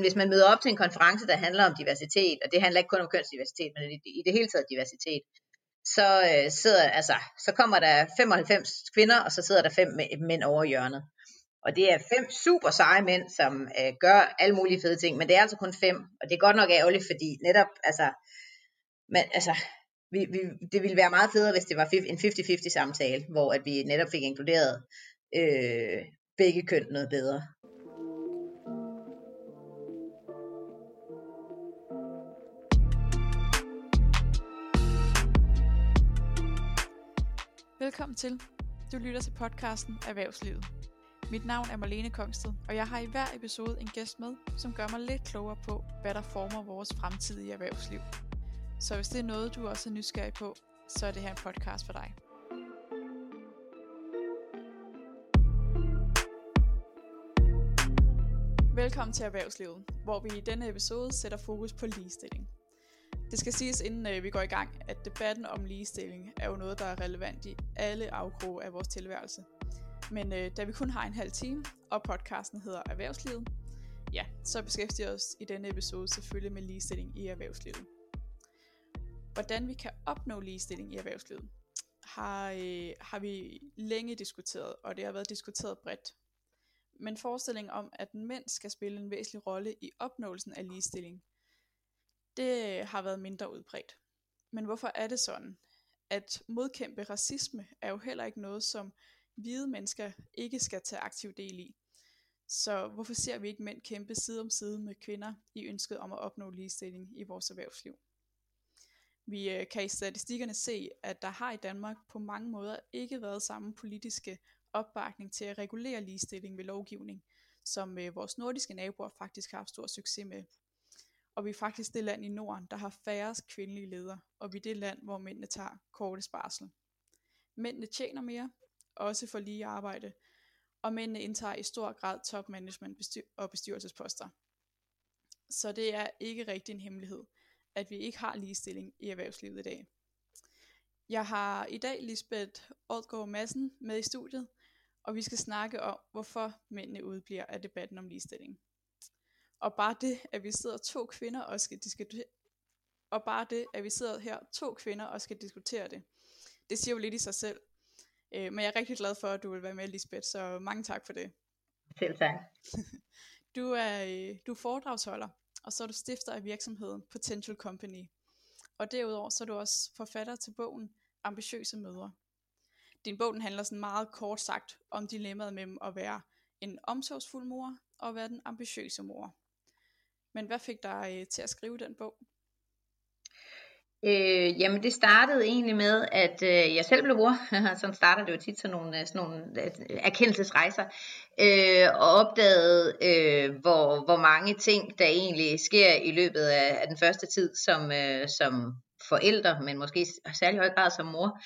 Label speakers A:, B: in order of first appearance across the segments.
A: hvis man møder op til en konference, der handler om diversitet, og det handler ikke kun om kønsdiversitet, men i, i det hele taget diversitet, så, øh, sidder, altså, så kommer der 95 kvinder, og så sidder der fem mænd over hjørnet. Og det er fem super seje mænd, som øh, gør alle mulige fede ting, men det er altså kun fem, og det er godt nok ærgerligt, fordi netop, altså, men, altså vi, vi, det ville være meget federe, hvis det var en 50-50 samtale, hvor at vi netop fik inkluderet øh, begge køn noget bedre.
B: Velkommen til. Du lytter til podcasten Erhvervslivet. Mit navn er Marlene Kongsted, og jeg har i hver episode en gæst med, som gør mig lidt klogere på, hvad der former vores fremtidige erhvervsliv. Så hvis det er noget, du også er nysgerrig på, så er det her en podcast for dig. Velkommen til Erhvervslivet, hvor vi i denne episode sætter fokus på ligestilling. Det skal siges, inden øh, vi går i gang, at debatten om ligestilling er jo noget, der er relevant i alle afkroge af vores tilværelse. Men øh, da vi kun har en halv time, og podcasten hedder Erhvervslivet, ja, så beskæftiger os i denne episode selvfølgelig med ligestilling i erhvervslivet. Hvordan vi kan opnå ligestilling i erhvervslivet, har, øh, har vi længe diskuteret, og det har været diskuteret bredt. Men forestillingen om, at mænd skal spille en væsentlig rolle i opnåelsen af ligestilling, det øh, har været mindre udbredt. Men hvorfor er det sådan? At modkæmpe racisme er jo heller ikke noget, som hvide mennesker ikke skal tage aktiv del i. Så hvorfor ser vi ikke mænd kæmpe side om side med kvinder i ønsket om at opnå ligestilling i vores erhvervsliv? Vi øh, kan i statistikkerne se, at der har i Danmark på mange måder ikke været samme politiske opbakning til at regulere ligestilling ved lovgivning, som øh, vores nordiske naboer faktisk har haft stor succes med. Og vi er faktisk det land i Norden, der har færrest kvindelige ledere, og vi er det land, hvor mændene tager korte sparsel. Mændene tjener mere, også for lige arbejde, og mændene indtager i stor grad topmanagement og bestyrelsesposter. Så det er ikke rigtig en hemmelighed, at vi ikke har ligestilling i erhvervslivet i dag. Jeg har i dag Lisbeth Oldgaard Madsen med i studiet, og vi skal snakke om, hvorfor mændene udbliver af debatten om ligestilling. Og bare det, at vi sidder to kvinder og skal diskutere, og bare det, at vi sidder her to kvinder og skal diskutere det, det siger jo lidt i sig selv. Øh, men jeg er rigtig glad for, at du vil være med, Lisbeth, så mange tak for det.
A: Selv tak.
B: du, er, øh, du er foredragsholder, og så er du stifter af virksomheden Potential Company. Og derudover så er du også forfatter til bogen Ambitiøse Mødre. Din bog den handler sådan meget kort sagt om dilemmaet mellem at være en omsorgsfuld mor og at være den ambitiøse mor. Men hvad fik dig øh, til at skrive den bog?
A: Øh, jamen det startede egentlig med, at øh, jeg selv blev mor. sådan starter det jo tit sådan nogle, øh, sådan nogle øh, erkendelsesrejser. Øh, og opdagede, øh, hvor, hvor mange ting, der egentlig sker i løbet af, af den første tid som, øh, som forældre, men måske særlig høj grad som mor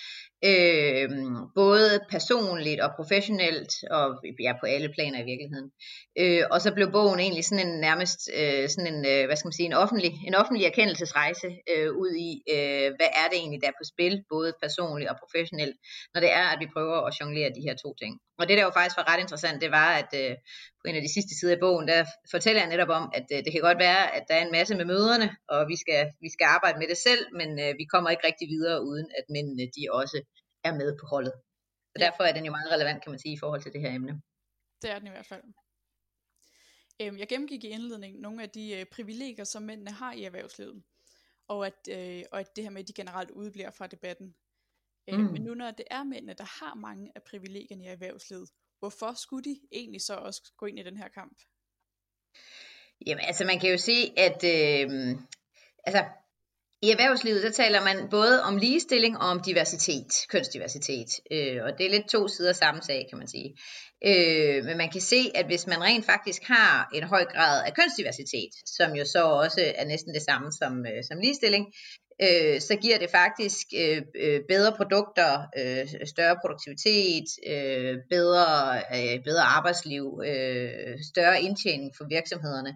A: øh, både personligt og professionelt, og ja, på alle planer i virkeligheden. Øh, og så blev bogen egentlig sådan en nærmest øh, sådan en, øh, hvad skal man sige, en offentlig, en offentlig erkendelsesrejse øh, ud i, øh, hvad er det egentlig, der er på spil, både personligt og professionelt, når det er, at vi prøver at jonglere de her to ting. Og det der jo faktisk var ret interessant, det var, at øh, på en af de sidste sider i bogen, der fortæller jeg netop om, at øh, det kan godt være, at der er en masse med møderne, og vi skal, vi skal arbejde med det selv, men øh, vi kommer ikke rigtig videre, uden at mændene de også er med på holdet. Så derfor er den jo meget relevant, kan man sige, i forhold til det her emne.
B: Det er den i hvert fald. Øhm, jeg gennemgik i indledningen nogle af de øh, privilegier, som mændene har i erhvervslivet, og at, øh, og at det her med, at de generelt udbliver fra debatten. Øh, mm. Men nu når det er mændene, der har mange af privilegierne i erhvervslivet, hvorfor skulle de egentlig så også gå ind i den her kamp?
A: Jamen altså man kan jo se, at øh, altså i erhvervslivet, der taler man både om ligestilling og om diversitet, kønsdiversitet. Øh, og det er lidt to sider af samme sag, kan man sige. Øh, men man kan se, at hvis man rent faktisk har en høj grad af kønsdiversitet, som jo så også er næsten det samme som, øh, som ligestilling, øh, så giver det faktisk øh, øh, bedre produkter, øh, større produktivitet, øh, bedre, øh, bedre arbejdsliv, øh, større indtjening for virksomhederne.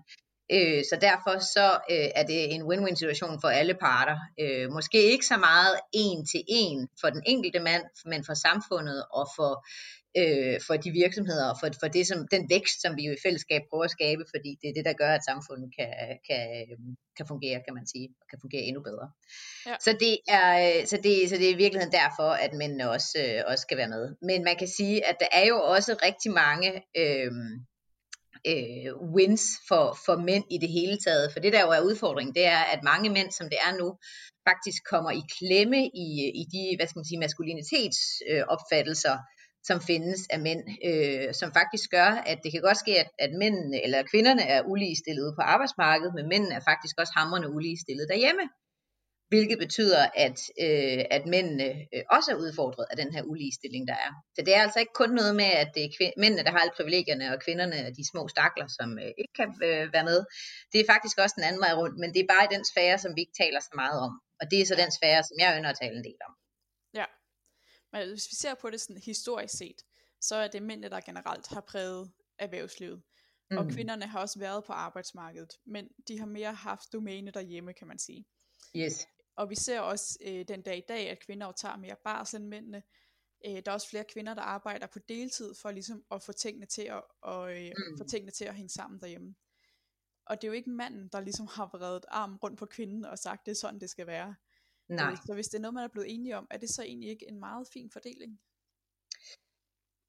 A: Øh, så derfor så øh, er det en win-win situation for alle parter. Øh, måske ikke så meget en til en for den enkelte mand, men for samfundet og for øh, for de virksomheder og for, for det, som, den vækst, som vi jo i fællesskab prøver at skabe, fordi det er det, der gør, at samfundet kan, kan, kan fungere, kan man sige, og kan fungere endnu bedre. Ja. Så, det er, så, det, så det er i virkeligheden derfor, at mændene også, øh, også skal være med. Men man kan sige, at der er jo også rigtig mange øh, øh, wins for, for mænd i det hele taget. For det der jo er udfordringen, det er, at mange mænd, som det er nu, faktisk kommer i klemme i, i de hvad skal man sige, maskulinitetsopfattelser, øh, som findes af mænd, øh, som faktisk gør, at det kan godt ske, at, at mændene eller kvinderne er uligestillede på arbejdsmarkedet, men mændene er faktisk også hamrende uligestillede derhjemme. Hvilket betyder, at, øh, at mændene øh, også er udfordret af den her uligestilling, der er. Så det er altså ikke kun noget med, at det er kvind- mændene, der har alle privilegierne, og kvinderne er de små stakler, som øh, ikke kan øh, være med. Det er faktisk også den anden vej rundt, men det er bare i den sfære, som vi ikke taler så meget om. Og det er så den sfære, som jeg ønsker at tale en del om.
B: Ja, men hvis vi ser på det sådan historisk set, så er det mændene, der generelt har præget erhvervslivet. Mm. Og kvinderne har også været på arbejdsmarkedet, men de har mere haft domæne derhjemme, kan man sige.
A: Yes.
B: Og vi ser også øh, den dag i dag, at kvinder tager mere barsel end mændene. Øh, der er også flere kvinder, der arbejder på deltid for ligesom at få tingene til at, og, øh, mm. få tingene til at hænge sammen derhjemme. Og det er jo ikke manden, der ligesom har vredet arm rundt på kvinden og sagt, det er sådan, det skal være. Nej. Øh, så hvis det er noget, man er blevet enige om, er det så egentlig ikke en meget fin fordeling?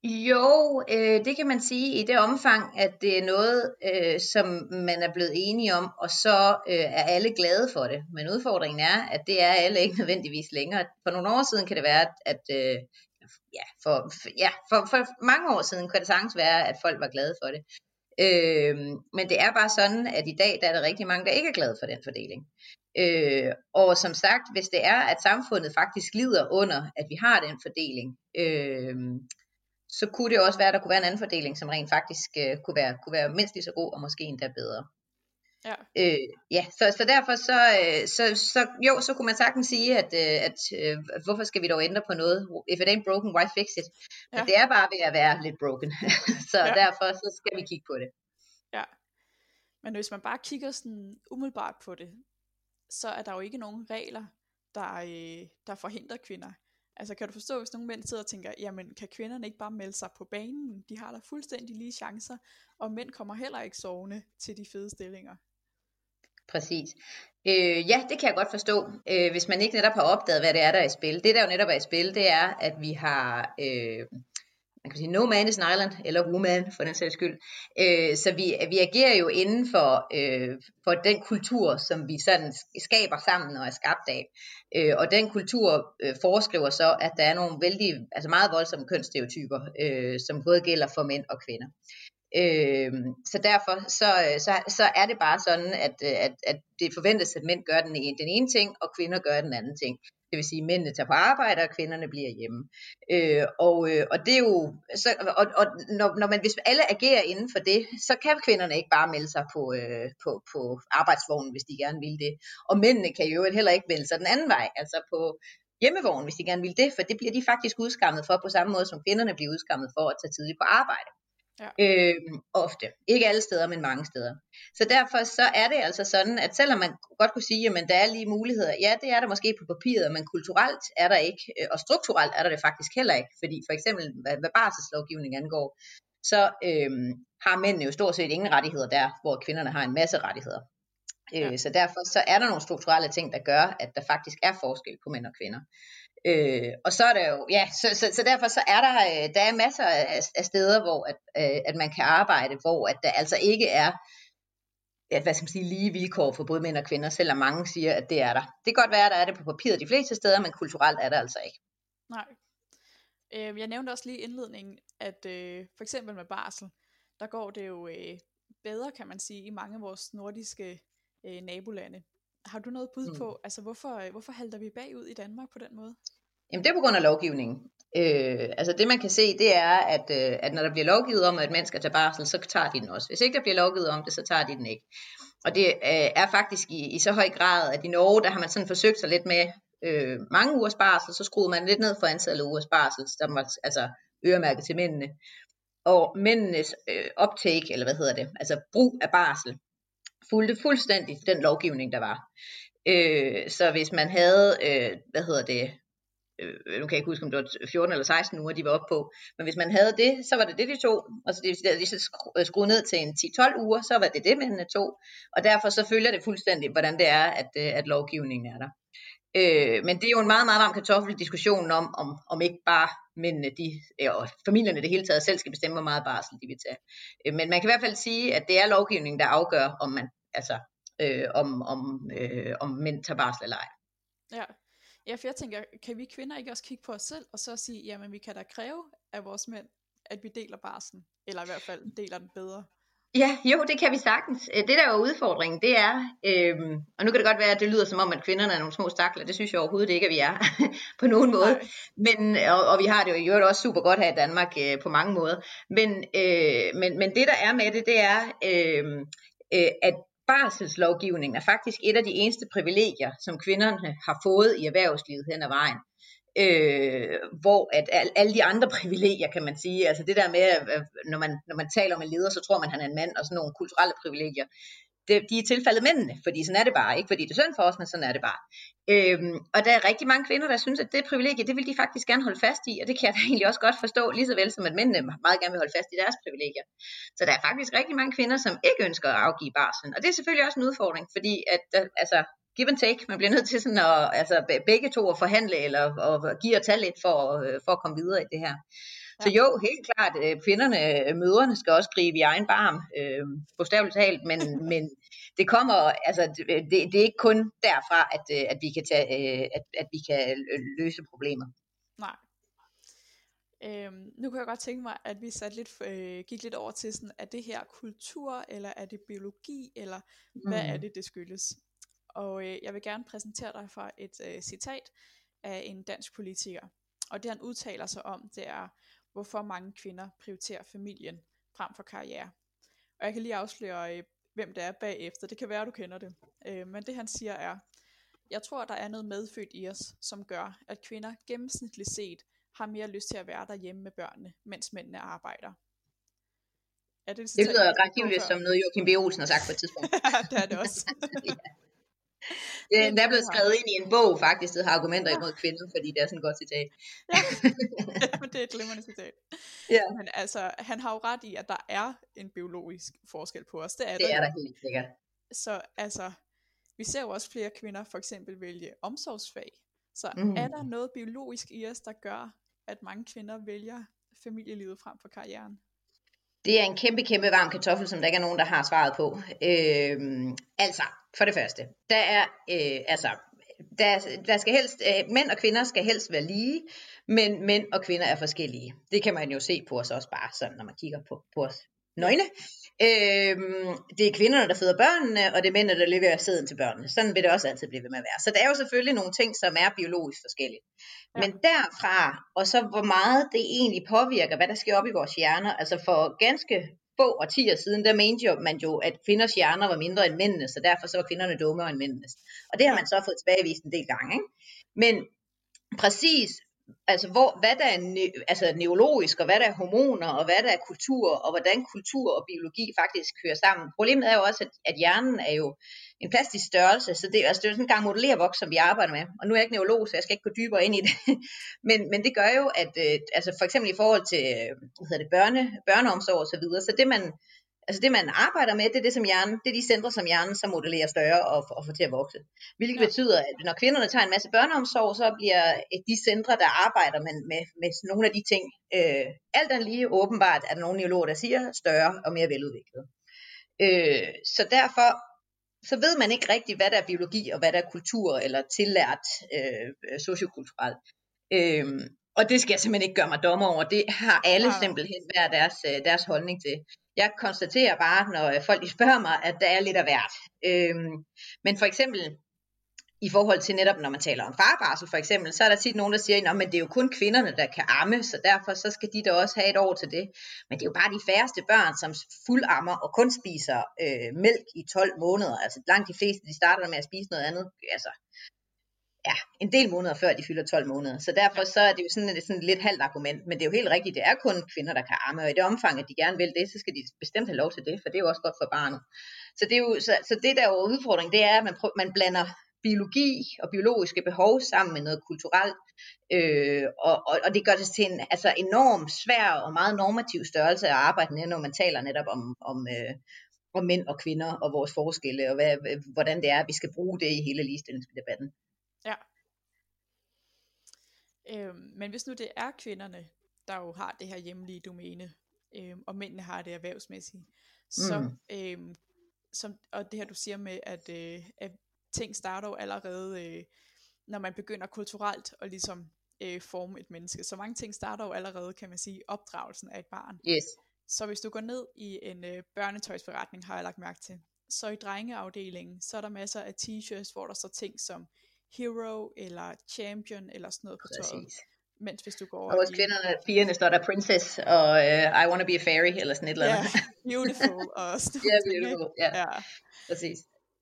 A: Jo, øh, det kan man sige i det omfang, at det er noget, øh, som man er blevet enige om, og så øh, er alle glade for det. Men udfordringen er, at det er alle ikke nødvendigvis længere. For nogle år siden kan det være, at, øh, ja, for, ja, for, for mange år siden kan det sagtens være, at folk var glade for det. Øh, men det er bare sådan, at i dag der er der rigtig mange, der ikke er glade for den fordeling. Øh, og som sagt, hvis det er, at samfundet faktisk lider under, at vi har den fordeling, øh, så kunne det også være, at der kunne være en anden fordeling, som rent faktisk øh, kunne, være, kunne være mindst lige så god, og måske endda bedre. Ja. Øh, ja, så, så derfor så, øh, så, så, jo, så kunne man sagtens sige, at, øh, at øh, hvorfor skal vi dog ændre på noget? If it ain't broken, why fix it? Ja. Men det er bare ved at være lidt broken, så ja. derfor så skal vi kigge på det.
B: Ja, men hvis man bare kigger sådan umiddelbart på det, så er der jo ikke nogen regler, der, øh, der forhindrer kvinder. Altså kan du forstå, hvis nogle mænd sidder og tænker, jamen kan kvinderne ikke bare melde sig på banen? De har da fuldstændig lige chancer, og mænd kommer heller ikke sovende til de fede stillinger.
A: Præcis. Øh, ja, det kan jeg godt forstå, øh, hvis man ikke netop har opdaget, hvad det er, der er i spil. Det, der jo netop er i spil, det er, at vi har øh, man kan sige, no man is an island, eller woman for den sags skyld. Øh, så vi, vi agerer jo inden for, øh, for den kultur, som vi sådan skaber sammen og er skabt af. Øh, og den kultur øh, foreskriver så, at der er nogle vældig, altså meget voldsomme kønsstereotyper, øh, som både gælder for mænd og kvinder. Øh, så derfor så, så, så er det bare sådan, at, at, at det forventes, at mænd gør den ene, den ene ting, og kvinder gør den anden ting. Det vil sige, at mændene tager på arbejde, og kvinderne bliver hjemme. Øh, og, øh, og det er jo, så, og, og når, når man, hvis alle agerer inden for det, så kan kvinderne ikke bare melde sig på, øh, på, på arbejdsvognen, hvis de gerne vil det. Og mændene kan jo heller ikke melde sig den anden vej, altså på hjemmevognen, hvis de gerne vil det, for det bliver de faktisk udskammet for, på samme måde som kvinderne bliver udskammet for at tage tidligt på arbejde. Ja. Øh, ofte. Ikke alle steder, men mange steder. Så derfor så er det altså sådan, at selvom man godt kunne sige, at der er lige muligheder, ja, det er der måske på papiret, men kulturelt er der ikke, øh, og strukturelt er der det faktisk heller ikke, fordi for eksempel, hvad, hvad barselslovgivning angår, så øh, har mændene jo stort set ingen rettigheder der, hvor kvinderne har en masse rettigheder. Øh, ja. Så derfor så er der nogle strukturelle ting, der gør, at der faktisk er forskel på mænd og kvinder. Øh, og så er der jo, ja, så, så, så derfor så er der, øh, der er masser af, af steder, hvor at, øh, at man kan arbejde, hvor at der altså ikke er, ja, hvad skal man sige, lige vilkår for både mænd og kvinder, selvom mange siger, at det er der. Det kan godt være, at der er det på papiret de fleste steder, men kulturelt er det altså ikke.
B: Nej. Øh, jeg nævnte også lige i indledningen, at øh, for eksempel med barsel, der går det jo øh, bedre, kan man sige, i mange af vores nordiske øh, nabolande. Har du noget bud mm. på, altså hvorfor, øh, hvorfor halter vi bagud i Danmark på den måde?
A: Jamen det er på grund af lovgivningen. Øh, altså det man kan se, det er, at, øh, at når der bliver lovgivet om, at mænd skal tage barsel, så tager de den også. Hvis ikke der bliver lovgivet om det, så tager de den ikke. Og det øh, er faktisk i, i så høj grad, at i Norge, der har man sådan forsøgt sig lidt med øh, mange ugers barsel, så skruede man lidt ned for antallet af ugers barsel, der var altså øremærket til mændene. Og mændenes øh, optake, eller hvad hedder det, altså brug af barsel, fulgte fuldstændig den lovgivning, der var. Øh, så hvis man havde, øh, hvad hedder det, øh, nu kan jeg ikke huske, om det var 14 eller 16 uger, de var oppe på, men hvis man havde det, så var det det, de tog, og så det, de så øh, skruede ned til en 10-12 uger, så var det det, mændene tog, og derfor så følger det fuldstændig, hvordan det er, at, øh, at lovgivningen er der. Øh, men det er jo en meget, meget varm kartoffeldiskussion om, om, om ikke bare mændene, de, og familierne det hele taget selv skal bestemme, hvor meget barsel de vil tage. Øh, men man kan i hvert fald sige, at det er lovgivningen, der afgør, om man, altså, øh, om, om, øh, om mænd tager barsel eller ej.
B: Ja. ja, for jeg tænker, kan vi kvinder ikke også kigge på os selv, og så sige, jamen vi kan da kræve af vores mænd, at vi deler barslen, eller i hvert fald deler den bedre.
A: Ja, jo, det kan vi sagtens. Øh, det der er udfordringen, det er, øhm, og nu kan det godt være, at det lyder som om, at kvinderne er nogle små stakler. Det synes jeg overhovedet ikke, at vi er på nogen måde. Men, og, og vi har det jo i øvrigt også super godt her i Danmark øh, på mange måder. Men, øh, men, men det der er med det, det er, øh, øh, at barselslovgivningen er faktisk et af de eneste privilegier, som kvinderne har fået i erhvervslivet hen ad vejen øh, hvor at alle de andre privilegier, kan man sige, altså det der med, at når man, når man taler om en leder, så tror man, han er en mand, og sådan nogle kulturelle privilegier, det, de er tilfældet mændene, fordi sådan er det bare, ikke fordi det er synd for os, men sådan er det bare. Øhm, og der er rigtig mange kvinder, der synes, at det privilegie, det vil de faktisk gerne holde fast i, og det kan jeg da egentlig også godt forstå, lige så vel som at mændene meget gerne vil holde fast i deres privilegier. Så der er faktisk rigtig mange kvinder, som ikke ønsker at afgive barslen, og det er selvfølgelig også en udfordring, fordi at, øh, altså, give and take. Man bliver nødt til sådan at, altså begge to at forhandle, eller at give og tage lidt for, øh, for at komme videre i det her. Ja. Så jo, helt klart, øh, kvinderne, øh, møderne skal også gribe i egen barm, øh, bogstaveligt talt, men, men det kommer, altså det, det er ikke kun derfra, at, at vi kan tage, at, at vi kan løse problemer.
B: Nej. Øhm, nu kan jeg godt tænke mig, at vi satte lidt, øh, gik lidt over til sådan, er det her kultur, eller er det biologi, eller hvad mm. er det, det skyldes? Og øh, jeg vil gerne præsentere dig for et øh, citat af en dansk politiker. Og det han udtaler sig om, det er, hvorfor mange kvinder prioriterer familien frem for karriere. Og jeg kan lige afsløre, øh, hvem det er bagefter. Det kan være, du kender det. Øh, men det han siger er, jeg tror, der er noget medfødt i os, som gør, at kvinder gennemsnitligt set har mere lyst til at være derhjemme med børnene, mens mændene arbejder.
A: Er det, det lyder ret som noget Joachim B. Olsen har sagt på et tidspunkt.
B: det er det også. ja.
A: Det er endda blevet skrevet ind i en bog faktisk, der har argumenter imod kvinder, fordi det er sådan et godt citat.
B: ja, men det er et glimrende citat. Ja. Men altså, han har jo ret i, at der er en biologisk forskel på os. Det er
A: det der, er der helt sikkert.
B: Så altså, vi ser jo også flere kvinder for eksempel vælge omsorgsfag. Så mm. er der noget biologisk i os, der gør, at mange kvinder vælger familielivet frem for karrieren?
A: Det er en kæmpe, kæmpe varm kartoffel, som der ikke er nogen, der har svaret på. Øh, altså, for det første, der er, øh, altså, der, der skal helst, øh, mænd og kvinder skal helst være lige, men mænd og kvinder er forskellige. Det kan man jo se på os også bare sådan, når man kigger på, på os nøgne. Øhm, det er kvinderne, der føder børnene, og det er mændene, der leverer sæden til børnene. Sådan vil det også altid blive ved med at være. Så der er jo selvfølgelig nogle ting, som er biologisk forskellige. Ja. Men derfra, og så hvor meget det egentlig påvirker, hvad der sker op i vores hjerner, altså for ganske få årtier siden, der mente jo, man jo, at kvinders hjerner var mindre end mændene, så derfor så var kvinderne dummere end mændene. Og det har man så fået tilbagevist en del gange. Ikke? Men præcis altså hvor, hvad der er ne- altså neurologisk, og hvad der er hormoner, og hvad der er kultur, og hvordan kultur og biologi faktisk hører sammen. Problemet er jo også, at, at hjernen er jo en plastisk størrelse, så det, altså det er sådan en gang modellervoks, som vi arbejder med. Og nu er jeg ikke neurolog, så jeg skal ikke gå dybere ind i det. men, men det gør jo, at øh, altså for eksempel i forhold til øh, hvad hedder det, børne, børneomsorg og så videre, så det man Altså det, man arbejder med, det er det, som hjernen, det er de centre, som hjernen så modellerer større og, og får til at vokse. Hvilket ja. betyder, at når kvinderne tager en masse børneomsorg, så bliver de centre, der arbejder med, med, med nogle af de ting, øh, alt andet lige åbenbart, er der nogle neurologer, der siger, større og mere veludviklet. Øh, så derfor så ved man ikke rigtigt, hvad der er biologi, og hvad der er kultur, eller tillært øh, sociokulturelt. Øh, og det skal jeg simpelthen ikke gøre mig dommer over. Det har alle ja. simpelthen hver deres, øh, deres holdning til. Jeg konstaterer bare, når øh, folk spørger mig, at der er lidt af hvert. Øhm, men for eksempel i forhold til netop, når man taler om farbarsel for eksempel, så er der tit nogen, der siger, at det er jo kun kvinderne, der kan amme, så derfor så skal de da også have et år til det. Men det er jo bare de færreste børn, som fuldammer og kun spiser øh, mælk i 12 måneder. Altså langt de fleste, de starter med at spise noget andet. Altså, ja, en del måneder før de fylder 12 måneder. Så derfor så er det jo sådan, et, sådan et lidt halvt argument, men det er jo helt rigtigt, det er kun kvinder, der kan amme, og i det omfang, at de gerne vil det, så skal de bestemt have lov til det, for det er jo også godt for barnet. så, det er jo, så, så det der er udfordring, det er, at man, prøver, man blander biologi og biologiske behov sammen med noget kulturelt, øh, og, og, og det gør det til en altså enormt svær og meget normativ størrelse at arbejde med, når man taler netop om, om, øh, om mænd og kvinder og vores forskelle, og hvad, hvordan det er, at vi skal bruge det i hele ligestillingsdebatten.
B: Ja. Øhm, men hvis nu det er kvinderne, der jo har det her hjemlige domæne, øhm, og mændene har det erhvervsmæssige, så, mm. øhm, som, og det her du siger med, at, øh, at ting starter jo allerede, øh, når man begynder kulturelt at ligesom øh, forme et menneske. Så mange ting starter jo allerede, kan man sige, opdragelsen af et barn.
A: Yes.
B: Så hvis du går ned i en øh, børnetøjsforretning, har jeg lagt mærke til, så i drengeafdelingen, så er der masser af t-shirts, hvor der står ting som hero, eller champion, eller sådan noget på tøjet. Præcis. Mens hvis du går over
A: Og hos i... kvinderne, pigerne står der princess, og uh, I wanna be a fairy, eller sådan et eller andet.
B: Ja, beautiful, og
A: sådan Ja, yeah, beautiful, ja. ja. Præcis.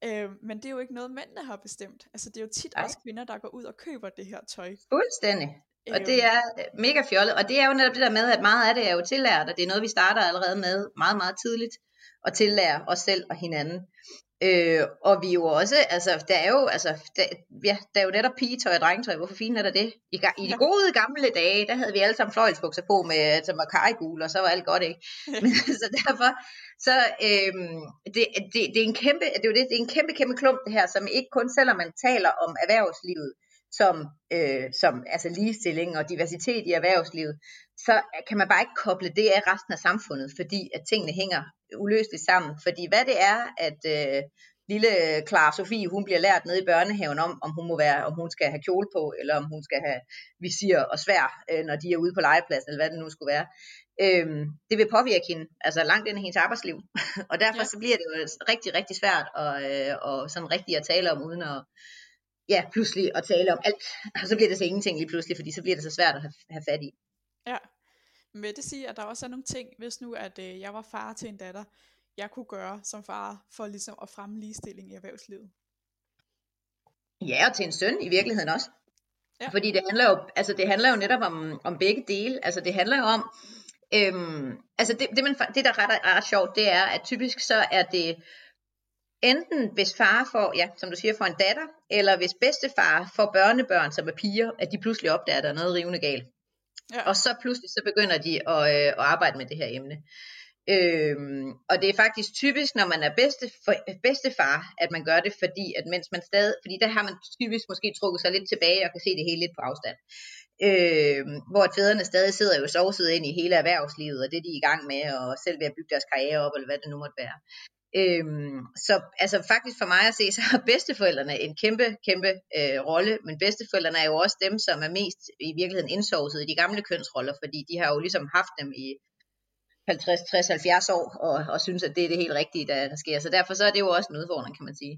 B: Øh, men det er jo ikke noget, mændene har bestemt. Altså det er jo tit Nej. også kvinder, der går ud og køber det her tøj.
A: Fuldstændig. Og det er mega fjollet. Og det er jo netop det der med, at meget af det er jo tillært, og det er noget, vi starter allerede med meget, meget tidligt, at tillære os selv og hinanden. Øh, og vi jo også, altså, der er jo, altså, der, ja, der er jo netop pigetøj og drengetøj. Hvorfor fint er der det? I, I de gode gamle dage, der havde vi alle sammen fløjelsbukser på med, altså, med og så var alt godt, ikke? Men, så derfor, så øhm, det, det, det, er en kæmpe, det er jo det, det er en kæmpe, kæmpe klump det her, som ikke kun selvom man taler om erhvervslivet, som, øh, som altså ligestilling og diversitet i erhvervslivet, så kan man bare ikke koble det af resten af samfundet, fordi at tingene hænger uløseligt sammen. Fordi hvad det er, at øh, lille Clara Sofie, hun bliver lært nede i børnehaven om, om hun må være, om hun skal have kjole på, eller om hun skal have visir og svær, øh, når de er ude på legepladsen, eller hvad det nu skulle være. Øhm, det vil påvirke hende, altså langt ind i hendes arbejdsliv. og derfor ja. så bliver det jo rigtig, rigtig svært at, øh, og sådan rigtigt at tale om, uden at, ja, pludselig at tale om alt. Og så bliver det så ingenting lige pludselig, fordi så bliver det så svært at have, have fat i.
B: Ja, men det siger, at der også er nogle ting, hvis nu at øh, jeg var far til en datter, jeg kunne gøre som far, for ligesom at fremme ligestilling i erhvervslivet.
A: Ja, og til en søn i virkeligheden også. Ja. Fordi det handler jo, altså det handler jo netop om, om begge dele. Altså det handler jo om, øhm, altså det, det, man, det der er ret, ret sjovt, det er, at typisk så er det enten hvis far får, ja, som du siger, får en datter, eller hvis bedstefar får børnebørn, som er piger, at de pludselig opdager, at der er noget rivende galt. Ja. Og så pludselig så begynder de at, øh, at arbejde med det her emne. Øhm, og det er faktisk typisk, når man er bedste for, bedstefar, at man gør det, fordi at mens man stadig, fordi der har man typisk måske trukket sig lidt tilbage og kan se det hele lidt på afstand. Øhm, hvor at fædrene stadig sidder jo sovset ind i hele erhvervslivet, og det de er i gang med, og selv ved at bygge deres karriere op, eller hvad det nu måtte være. Øhm, så altså faktisk for mig at se, så har bedsteforældrene en kæmpe, kæmpe øh, rolle, men bedsteforældrene er jo også dem, som er mest i virkeligheden indsovset i de gamle kønsroller, fordi de har jo ligesom haft dem i 50, 60, 70 år, og, og synes, at det er det helt rigtige, der, der sker. Så derfor så er det jo også en udfordring, kan man sige.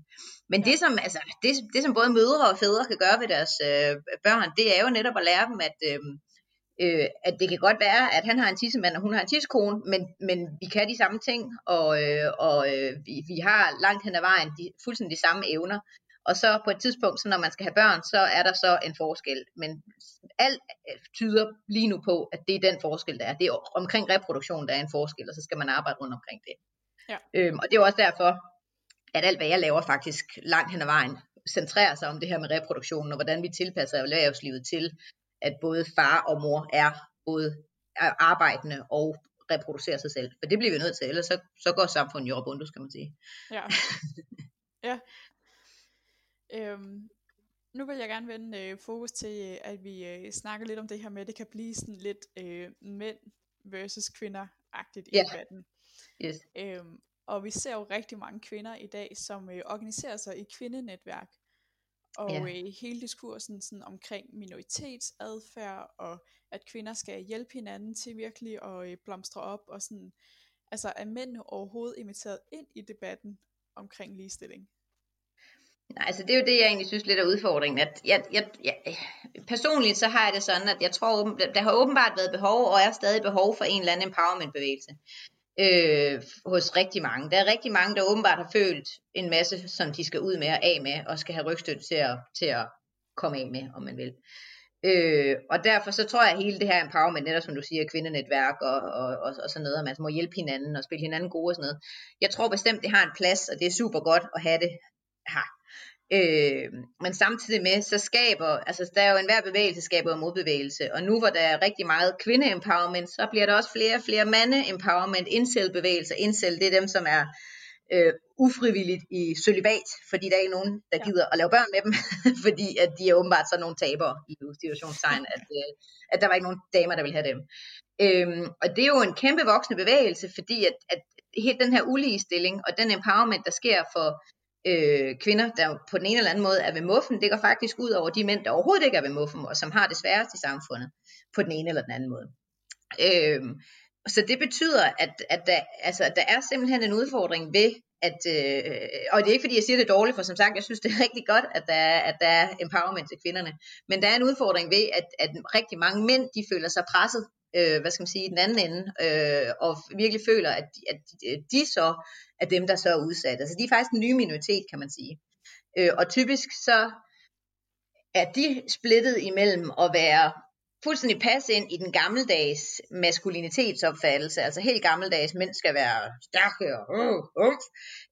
A: Men det som, altså, det, det, som både mødre og fædre kan gøre ved deres øh, børn, det er jo netop at lære dem, at, øh, øh, at det kan godt være, at han har en tissemand, og hun har en tissekone, men, men vi kan de samme ting, og, øh, og øh, vi, vi har langt hen ad vejen de, fuldstændig de samme evner. Og så på et tidspunkt, så når man skal have børn, så er der så en forskel. Men alt tyder lige nu på, at det er den forskel, der er. Det er omkring reproduktion, der er en forskel, og så skal man arbejde rundt omkring det. Ja. Øhm, og det er også derfor, at alt hvad jeg laver faktisk langt hen ad vejen, centrerer sig om det her med reproduktionen, og hvordan vi tilpasser erhvervslivet til, at både far og mor er både arbejdende og reproducerer sig selv. For det bliver vi nødt til, ellers så, så går samfundet jo op skal man sige.
B: Ja. ja. Øhm, nu vil jeg gerne vende øh, fokus til, at vi øh, snakker lidt om det her med, at det kan blive sådan lidt øh, mænd versus kvinder-agtigt yeah. i debatten.
A: Yes.
B: Øhm, og vi ser jo rigtig mange kvinder i dag, som øh, organiserer sig i kvindenetværk. Og yeah. øh, hele diskursen sådan, omkring minoritetsadfærd, og at kvinder skal hjælpe hinanden til virkelig at øh, blomstre op, og sådan, altså er mænd overhovedet inviteret ind i debatten omkring ligestilling?
A: Nej, altså det er jo det, jeg egentlig synes lidt er udfordringen. At jeg, jeg, jeg, personligt så har jeg det sådan, at jeg tror, der har åbenbart været behov, og er stadig behov for en eller anden empowerment-bevægelse øh, hos rigtig mange. Der er rigtig mange, der åbenbart har følt en masse, som de skal ud med og af med, og skal have rygstøtte til at, til at komme af med, om man vil. Øh, og derfor så tror jeg, at hele det her empowerment, netop som du siger, kvindenetværk og, og, og, og sådan noget, at man må hjælpe hinanden og spille hinanden gode og sådan noget. Jeg tror bestemt, det har en plads, og det er super godt at have det her. Øh, men samtidig med, så skaber, altså der er jo enhver bevægelse, skaber modbevægelse, og nu hvor der er rigtig meget kvinde-empowerment, så bliver der også flere og flere mande-empowerment, incel-bevægelser, incel, det er dem, som er øh, ufrivilligt i sølibat, fordi der er ikke nogen, der gider at lave børn med dem, fordi at de er åbenbart sådan nogle tabere i situationstegn, at, øh, at der var ikke nogen damer, der ville have dem. Øhm, og det er jo en kæmpe voksende bevægelse, fordi at, at helt den her uligestilling og den empowerment, der sker for øh, kvinder, der på den ene eller anden måde er ved muffen, det går faktisk ud over de mænd, der overhovedet ikke er ved muffen, og som har det sværest i samfundet, på den ene eller den anden måde. Øh, så det betyder, at, at, der, altså, at der er simpelthen en udfordring ved, at, øh, og det er ikke fordi, jeg siger det dårligt, for som sagt, jeg synes, det er rigtig godt, at der, er, at der er empowerment til kvinderne. Men der er en udfordring ved, at, at rigtig mange mænd, de føler sig presset, øh, hvad skal man sige, i den anden ende, øh, og virkelig føler, at, at øh, de så er dem, der så er udsat. Altså de er faktisk en ny minoritet, kan man sige. Øh, og typisk så er de splittet imellem at være fuldstændig passe ind i den gammeldags maskulinitetsopfattelse, altså helt gammeldags, mænd skal være stærke og uh, uh,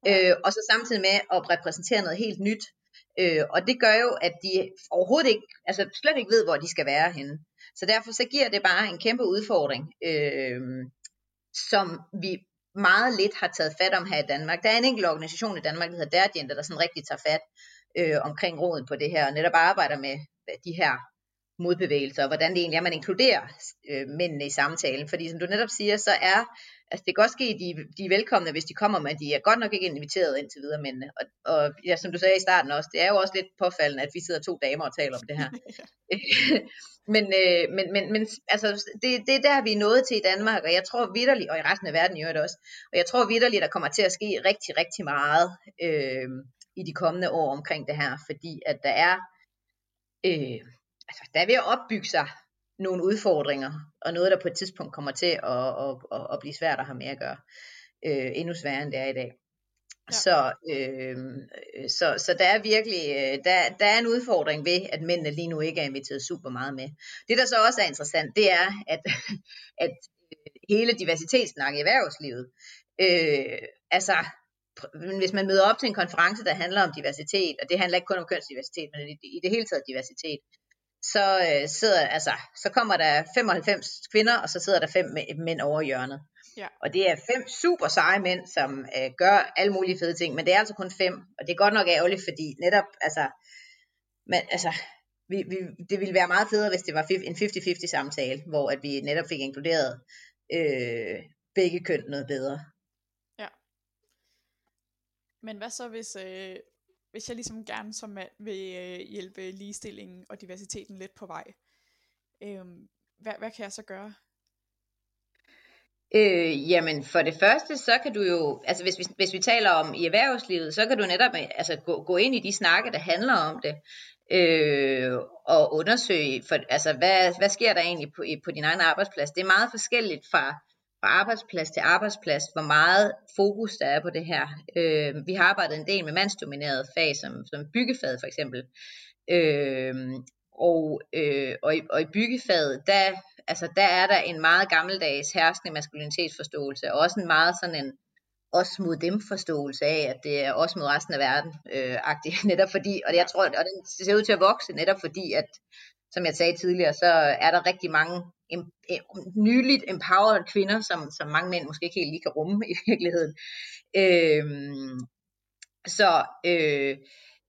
A: øh, og så samtidig med at repræsentere noget helt nyt. Øh, og det gør jo, at de overhovedet ikke, altså slet ikke ved, hvor de skal være henne. Så derfor så giver det bare en kæmpe udfordring, øh, som vi meget lidt har taget fat om her i Danmark. Der er en enkelt organisation i Danmark, der hedder Dergender, der sådan rigtig tager fat øh, omkring råden på det her, og netop arbejder med de her modbevægelser, og hvordan det egentlig er, man inkluderer øh, mændene i samtalen. Fordi som du netop siger, så er, altså det kan godt ske, at de, de er velkomne, hvis de kommer, men de er godt nok ikke inviteret indtil videre mændene. Og, og ja, som du sagde i starten også, det er jo også lidt påfaldende, at vi sidder to damer og taler om det her. men, øh, men, men, men altså, det, det er der, vi er nået til i Danmark, og jeg tror vidderligt, og i resten af verden i øvrigt også, og jeg tror vidderligt, der kommer til at ske rigtig, rigtig meget øh, i de kommende år omkring det her, fordi at der er øh, altså, der er ved at opbygge sig nogle udfordringer, og noget, der på et tidspunkt kommer til at, at, at, at blive svært at have med at gøre. Øh, endnu sværere, end det er i dag. Ja. Så, øh, så, så der er virkelig øh, der, der er en udfordring ved, at mændene lige nu ikke er inviteret super meget med. Det, der så også er interessant, det er, at, at hele diversitetssnak i erhvervslivet, øh, altså hvis man møder op til en konference, der handler om diversitet, og det handler ikke kun om kønsdiversitet, men i, i det hele taget diversitet, så, øh, sidder, altså, så kommer der 95 kvinder, og så sidder der fem mænd over hjørnet. Ja. Og det er fem super seje mænd, som øh, gør alle mulige fede ting, men det er altså kun fem, og det er godt nok ærgerligt, fordi netop, altså, men, altså vi, vi, det ville være meget federe, hvis det var en 50-50 samtale, hvor at vi netop fik inkluderet øh, begge køn noget bedre.
B: Ja. Men hvad så, hvis, øh, hvis jeg ligesom gerne som mand vil øh, hjælpe ligestillingen og diversiteten lidt på vej, øh, hvad, hvad kan jeg så gøre?
A: Øh, jamen for det første, så kan du jo, altså hvis vi, hvis vi taler om i erhvervslivet, så kan du netop altså, gå, gå ind i de snakke, der handler om det, øh, og undersøge, for, altså hvad, hvad sker der egentlig på, på din egen arbejdsplads. Det er meget forskelligt fra fra arbejdsplads til arbejdsplads, hvor meget fokus der er på det her. Øh, vi har arbejdet en del med mandsdominerede fag, som, som byggefag for eksempel. Øh, og, øh, og, i, og i byggefaget, der, altså, der er der en meget gammeldags herskende maskulinitetsforståelse, og også en meget sådan en os mod dem forståelse af, at det er os mod resten af verden, øh, agtigt, netop fordi, og jeg tror, og den ser ud til at vokse, netop fordi, at som jeg sagde tidligere, så er der rigtig mange em, em, nyligt empowered kvinder, som, som mange mænd måske ikke helt lige kan rumme i virkeligheden. Øh, så øh,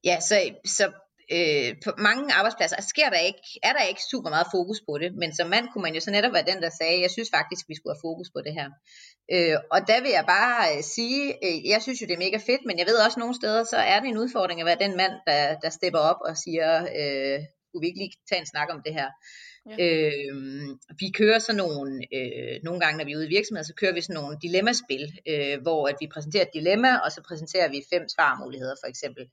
A: ja, så, så øh, på mange arbejdspladser sker der ikke, er der ikke super meget fokus på det, men som mand kunne man jo så netop være den, der sagde, jeg synes faktisk, vi skulle have fokus på det her. Øh, og der vil jeg bare øh, sige, øh, jeg synes jo, det er mega fedt, men jeg ved også nogle steder, så er det en udfordring at være den mand, der, der stepper op og siger, øh, kunne vi ikke lige tage en snak om det her? Ja. Øh, vi kører sådan nogle, øh, nogle gange når vi er ude i virksomheder, så kører vi sådan nogle dilemmaspil, øh, hvor at vi præsenterer et dilemma, og så præsenterer vi fem svarmuligheder for eksempel,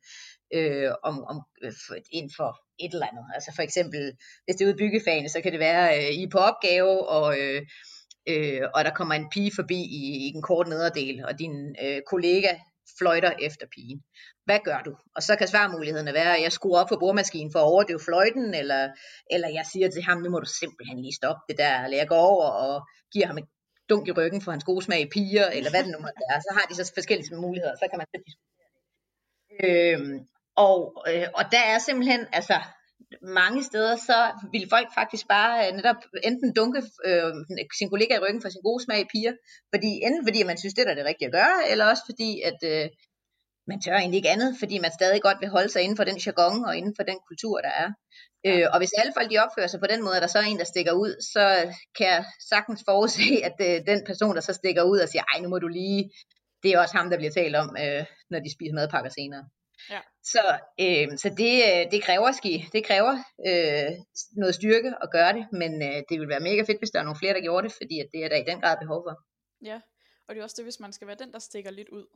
A: øh, om, om, øh, inden for et eller andet. Altså for eksempel, hvis det er ude i byggefagene, så kan det være, øh, I er på opgave, og øh, øh, og der kommer en pige forbi i, i den korte nederdel, og din øh, kollega fløjter efter pigen. Hvad gør du? Og så kan svarmulighederne være, at jeg skruer op på bordmaskinen for at overdøve fløjten, eller, eller jeg siger til ham, nu må du simpelthen lige stoppe det der, eller jeg går over og giver ham et dunk i ryggen for hans gode smag i piger, eller hvad det nu måtte være. Så har de så forskellige muligheder, så kan man så diskutere det. Øhm, og, øh, og der er simpelthen, altså mange steder, så vil folk faktisk bare øh, netop enten dunke øh, sin kollega i ryggen for sin gode smag i piger, fordi, enten fordi man synes, det er det rigtige at gøre, eller også fordi, at øh, man tør egentlig ikke andet, fordi man stadig godt vil holde sig inden for den jargon og inden for den kultur, der er. Øh, og hvis alle folk de opfører sig på den måde, at der så er en, der stikker ud, så kan jeg sagtens forudse, at øh, den person, der så stikker ud og siger, ej, nu må du lige, det er også ham, der bliver talt om, øh, når de spiser madpakker senere. Ja. Så, øh, så det, øh, det kræver ski, det kræver øh, noget styrke at gøre det, men øh, det vil være mega fedt, hvis der er nogle flere, der gjorde det, fordi at det er der i den grad behov for.
B: Ja, og det er også det, hvis man skal være den, der stikker lidt ud,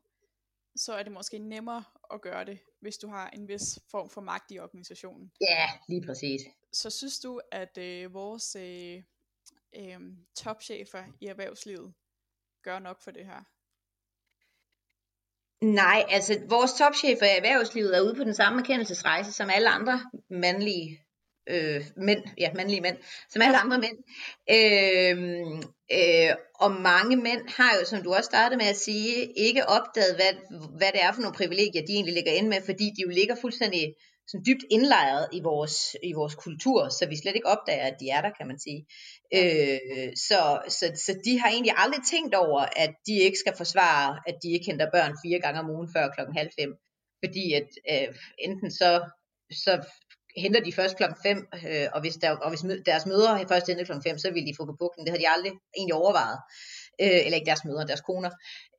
B: så er det måske nemmere at gøre det, hvis du har en vis form for magt i organisationen.
A: Ja, lige præcis.
B: Så synes du, at øh, vores øh, øh, topchefer i erhvervslivet gør nok for det her?
A: Nej, altså vores topchefer i erhvervslivet er ude på den samme erkendelsesrejse som alle andre mandlige øh, mænd, ja, mandlige mænd, som alle andre mænd. Øh, øh, og mange mænd har jo, som du også startede med at sige, ikke opdaget, hvad, hvad det er for nogle privilegier, de egentlig ligger inde med, fordi de jo ligger fuldstændig sådan dybt indlejret i vores, i vores kultur, så vi slet ikke opdager, at de er der, kan man sige. Øh, så, så, så de har egentlig aldrig tænkt over, at de ikke skal forsvare, at de ikke henter børn fire gange om ugen før klokken halv fem. Fordi at øh, enten så, så henter de først klokken 5, øh, og hvis, der, og hvis deres mødre først henter klokken 5, så vil de få på bukken. Det har de aldrig egentlig overvejet. Øh, eller ikke deres mødre, deres koner.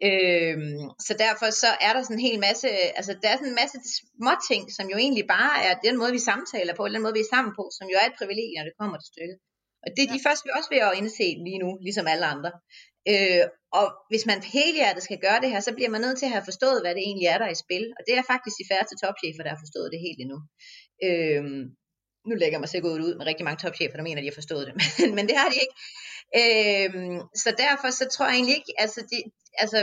A: Øh, så derfor så er der sådan en hel masse, altså der er sådan en masse små ting, som jo egentlig bare er den måde, vi samtaler på, eller den måde, vi er sammen på, som jo er et privilegie, når det kommer til stykket. Og det er de ja. først også ved at indse lige nu, ligesom alle andre. Øh, og hvis man helhjertet skal gøre det her, så bliver man nødt til at have forstået, hvad det egentlig er, der er i spil. Og det er faktisk de færreste topchefer, der har forstået det helt endnu. Øh, nu lægger man sikkert ud med rigtig mange topchefer, der mener, de har forstået det, men, men det har de ikke. Øhm, så derfor så tror jeg egentlig ikke, altså, de, altså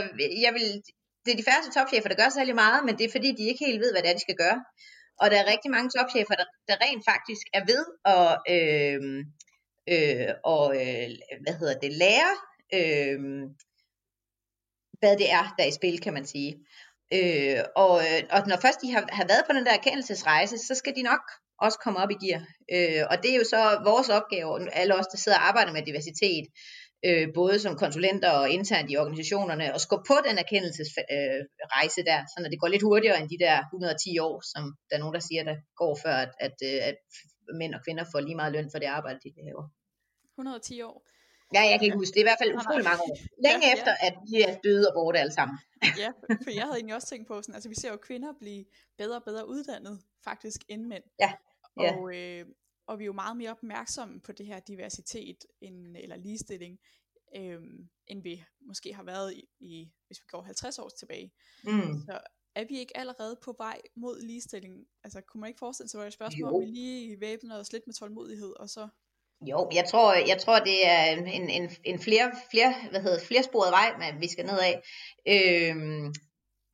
A: jeg vil, det er de færreste topchefer, der gør særlig meget, men det er fordi, de ikke helt ved, hvad det er, de skal gøre. Og der er rigtig mange topchefer, der, der rent faktisk er ved at, øh, øh, og, øh, hvad hedder det, lære, øh, hvad det er, der er i spil, kan man sige. Øh, og, øh, og når først de har, har været på den der erkendelsesrejse, så skal de nok også komme op i gear. Øh, og det er jo så vores opgave, alle os, der sidder og arbejder med diversitet, øh, både som konsulenter og internt i organisationerne, og skubbe på den erkendelsesrejse øh, der, så det går lidt hurtigere end de der 110 år, som der er nogen, der siger, der går før, at, at, øh, at mænd og kvinder får lige meget løn for det arbejde, de laver.
B: 110 år.
A: Ja, jeg kan ikke huske. Det er i hvert fald utrolig mange år. Længe ja, efter, ja. at de er døde og borte alle sammen.
B: ja, for jeg havde egentlig også tænkt på, sådan, altså vi ser jo kvinder blive bedre og bedre uddannet, faktisk, end mænd.
A: Ja.
B: Ja. Og, øh, og vi er jo meget mere opmærksomme på det her diversitet, end, eller ligestilling, øh, end vi måske har været i, i, hvis vi går 50 år tilbage. Mm. Så er vi ikke allerede på vej mod ligestilling? Altså kunne man ikke forestille sig, at det var et spørgsmål, om vi lige væbner os lidt med tålmodighed, og så
A: jo, jeg tror, jeg tror det er en, en, en flere, flere, hvad hedder, flersporet vej, man, vi skal ned af. Øhm,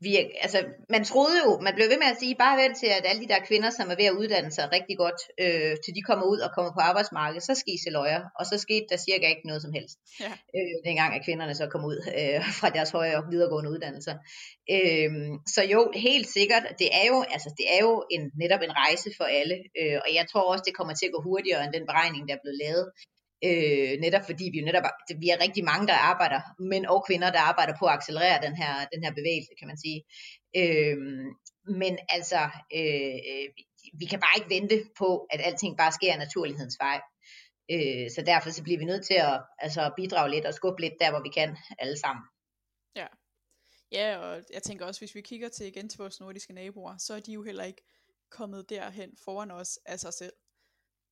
A: vi, altså, man troede jo, man blev ved med at sige, bare vent til, at alle de der kvinder, som er ved at uddanne sig rigtig godt, øh, til de kommer ud og kommer på arbejdsmarkedet, så skal I se løjer. Og så skete der cirka ikke noget som helst. Ja. Øh, dengang, at kvinderne så kom ud øh, fra deres højere og videregående uddannelser. Øh, så jo, helt sikkert, det er jo, altså, det er jo en, netop en rejse for alle. Øh, og jeg tror også, det kommer til at gå hurtigere end den beregning, der er blevet lavet. Øh, netop fordi vi jo netop, vi er rigtig mange, der arbejder, mænd og kvinder, der arbejder på at accelerere den her, den her bevægelse, kan man sige. Øh, men altså, øh, vi kan bare ikke vente på, at alting bare sker naturlighedens vej. Øh, så derfor så bliver vi nødt til at altså, bidrage lidt og skubbe lidt der, hvor vi kan, alle sammen.
B: Ja. Ja, og jeg tænker også, hvis vi kigger til igen til vores nordiske naboer, så er de jo heller ikke kommet derhen foran os af sig selv.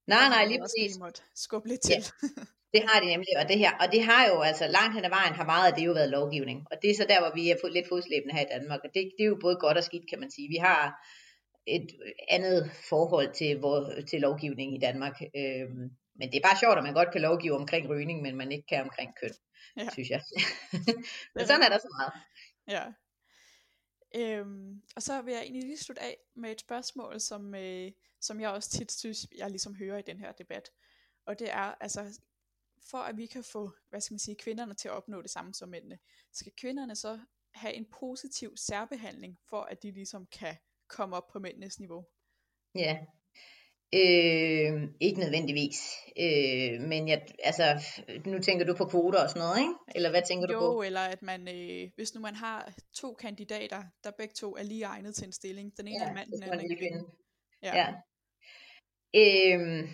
A: Nej, nej, lige præcis.
B: Måtte skubbe lidt til. Ja,
A: det har de nemlig, og det her, og det har jo altså langt hen ad vejen har meget af det jo været lovgivning, og det er så der, hvor vi er lidt fodslæbende her i Danmark, og det, det er jo både godt og skidt, kan man sige. Vi har et andet forhold til, hvor, til lovgivning i Danmark, øhm, men det er bare sjovt, at man godt kan lovgive omkring rygning, men man ikke kan omkring køn, ja. synes jeg. men sådan er der så meget.
B: Ja. Øhm, og så vil jeg egentlig lige slutte af med et spørgsmål, som, øh, som jeg også tit synes, jeg ligesom hører i den her debat. Og det er, altså, for at vi kan få, hvad skal man sige, kvinderne til at opnå det samme som mændene, skal kvinderne så have en positiv særbehandling, for at de ligesom kan komme op på mændenes niveau?
A: Ja, Øh, ikke nødvendigvis. Øh, men jeg, altså, nu tænker du på kvoter og sådan noget, ikke? Eller hvad tænker
B: jo,
A: du på?
B: Jo, eller at man, øh, hvis nu man har to kandidater, der begge to er lige egnet til en stilling. Den ene ja, er mand, den anden er kvinde. Ja. ja.
A: Øh,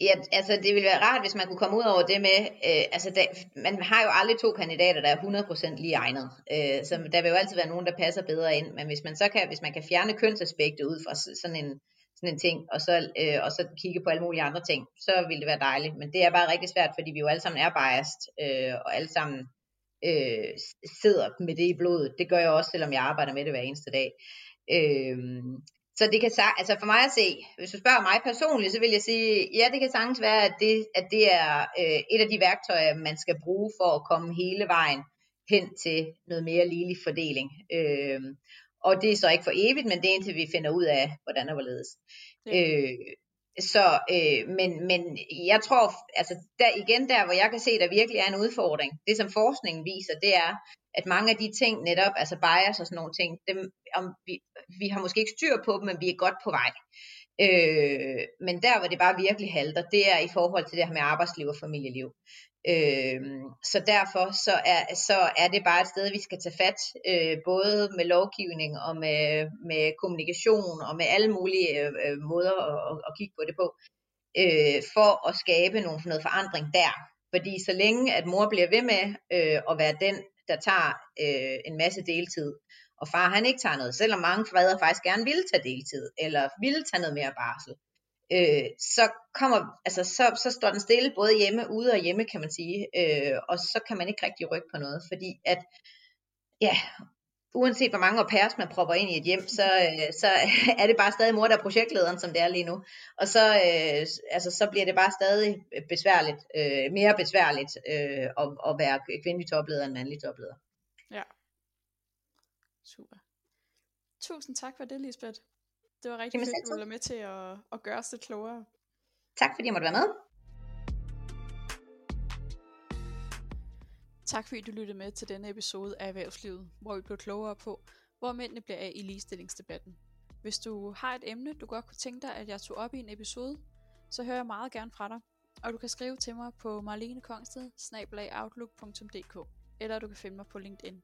A: Ja, altså det ville være rart, hvis man kunne komme ud over det med, øh, altså da, man har jo aldrig to kandidater, der er 100% lige egnet, øh, så der vil jo altid være nogen, der passer bedre ind, men hvis man så kan, hvis man kan fjerne kønsaspektet ud fra sådan en, sådan en ting, og så, øh, og så kigge på alle mulige andre ting, så ville det være dejligt. Men det er bare rigtig svært, fordi vi jo alle sammen er biased, øh, og alle sammen øh, sidder med det i blodet. Det gør jeg også, selvom jeg arbejder med det hver eneste dag. Øh, så det kan altså for mig at se, hvis du spørger mig personligt, så vil jeg sige, ja, det kan sagtens være, at det, at det er øh, et af de værktøjer, man skal bruge for at komme hele vejen hen til noget mere ligelig fordeling. Øh, og det er så ikke for evigt, men det er indtil vi finder ud af, hvordan og hvorledes. Ja. Øh, så, øh, men, men jeg tror, altså der, igen der, hvor jeg kan se, der virkelig er en udfordring, det som forskningen viser, det er, at mange af de ting netop, altså bias og sådan nogle ting, dem, om vi, vi har måske ikke styr på dem, men vi er godt på vej. Øh, men der, hvor det bare virkelig halter, det er i forhold til det her med arbejdsliv og familieliv. Øh, så derfor så er, så er det bare et sted, vi skal tage fat, øh, både med lovgivning og med, med kommunikation og med alle mulige øh, måder at, at kigge på det på, øh, for at skabe nogle, noget forandring der. Fordi så længe at mor bliver ved med øh, at være den, der tager øh, en masse deltid, og far han ikke tager noget, selvom mange fædre faktisk gerne ville tage deltid, eller ville tage noget mere barsel, øh, så kommer, altså så, så står den stille både hjemme, ude og hjemme, kan man sige, øh, og så kan man ikke rigtig rykke på noget, fordi at, ja, uanset hvor mange au pairs man propper ind i et hjem, så, øh, så er det bare stadig mor, der er projektlederen, som det er lige nu. Og så, øh, altså, så bliver det bare stadig besværligt, øh, mere besværligt øh, at, at være kvindelig topleder end mandlig topleder.
B: Super. Tusind tak for det, Lisbeth. Det var rigtig Jamen, fedt, at du ville med til at, at gøre os lidt klogere.
A: Tak fordi jeg måtte være med.
B: Tak fordi du lyttede med til denne episode af Erhvervslivet, hvor vi blev klogere på, hvor mændene bliver af i ligestillingsdebatten. Hvis du har et emne, du godt kunne tænke dig, at jeg tog op i en episode, så hører jeg meget gerne fra dig. Og du kan skrive til mig på marlenekongsted eller du kan finde mig på LinkedIn.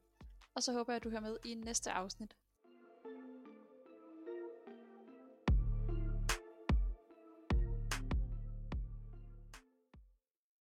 B: Og så håber jeg, at du hører med i næste afsnit.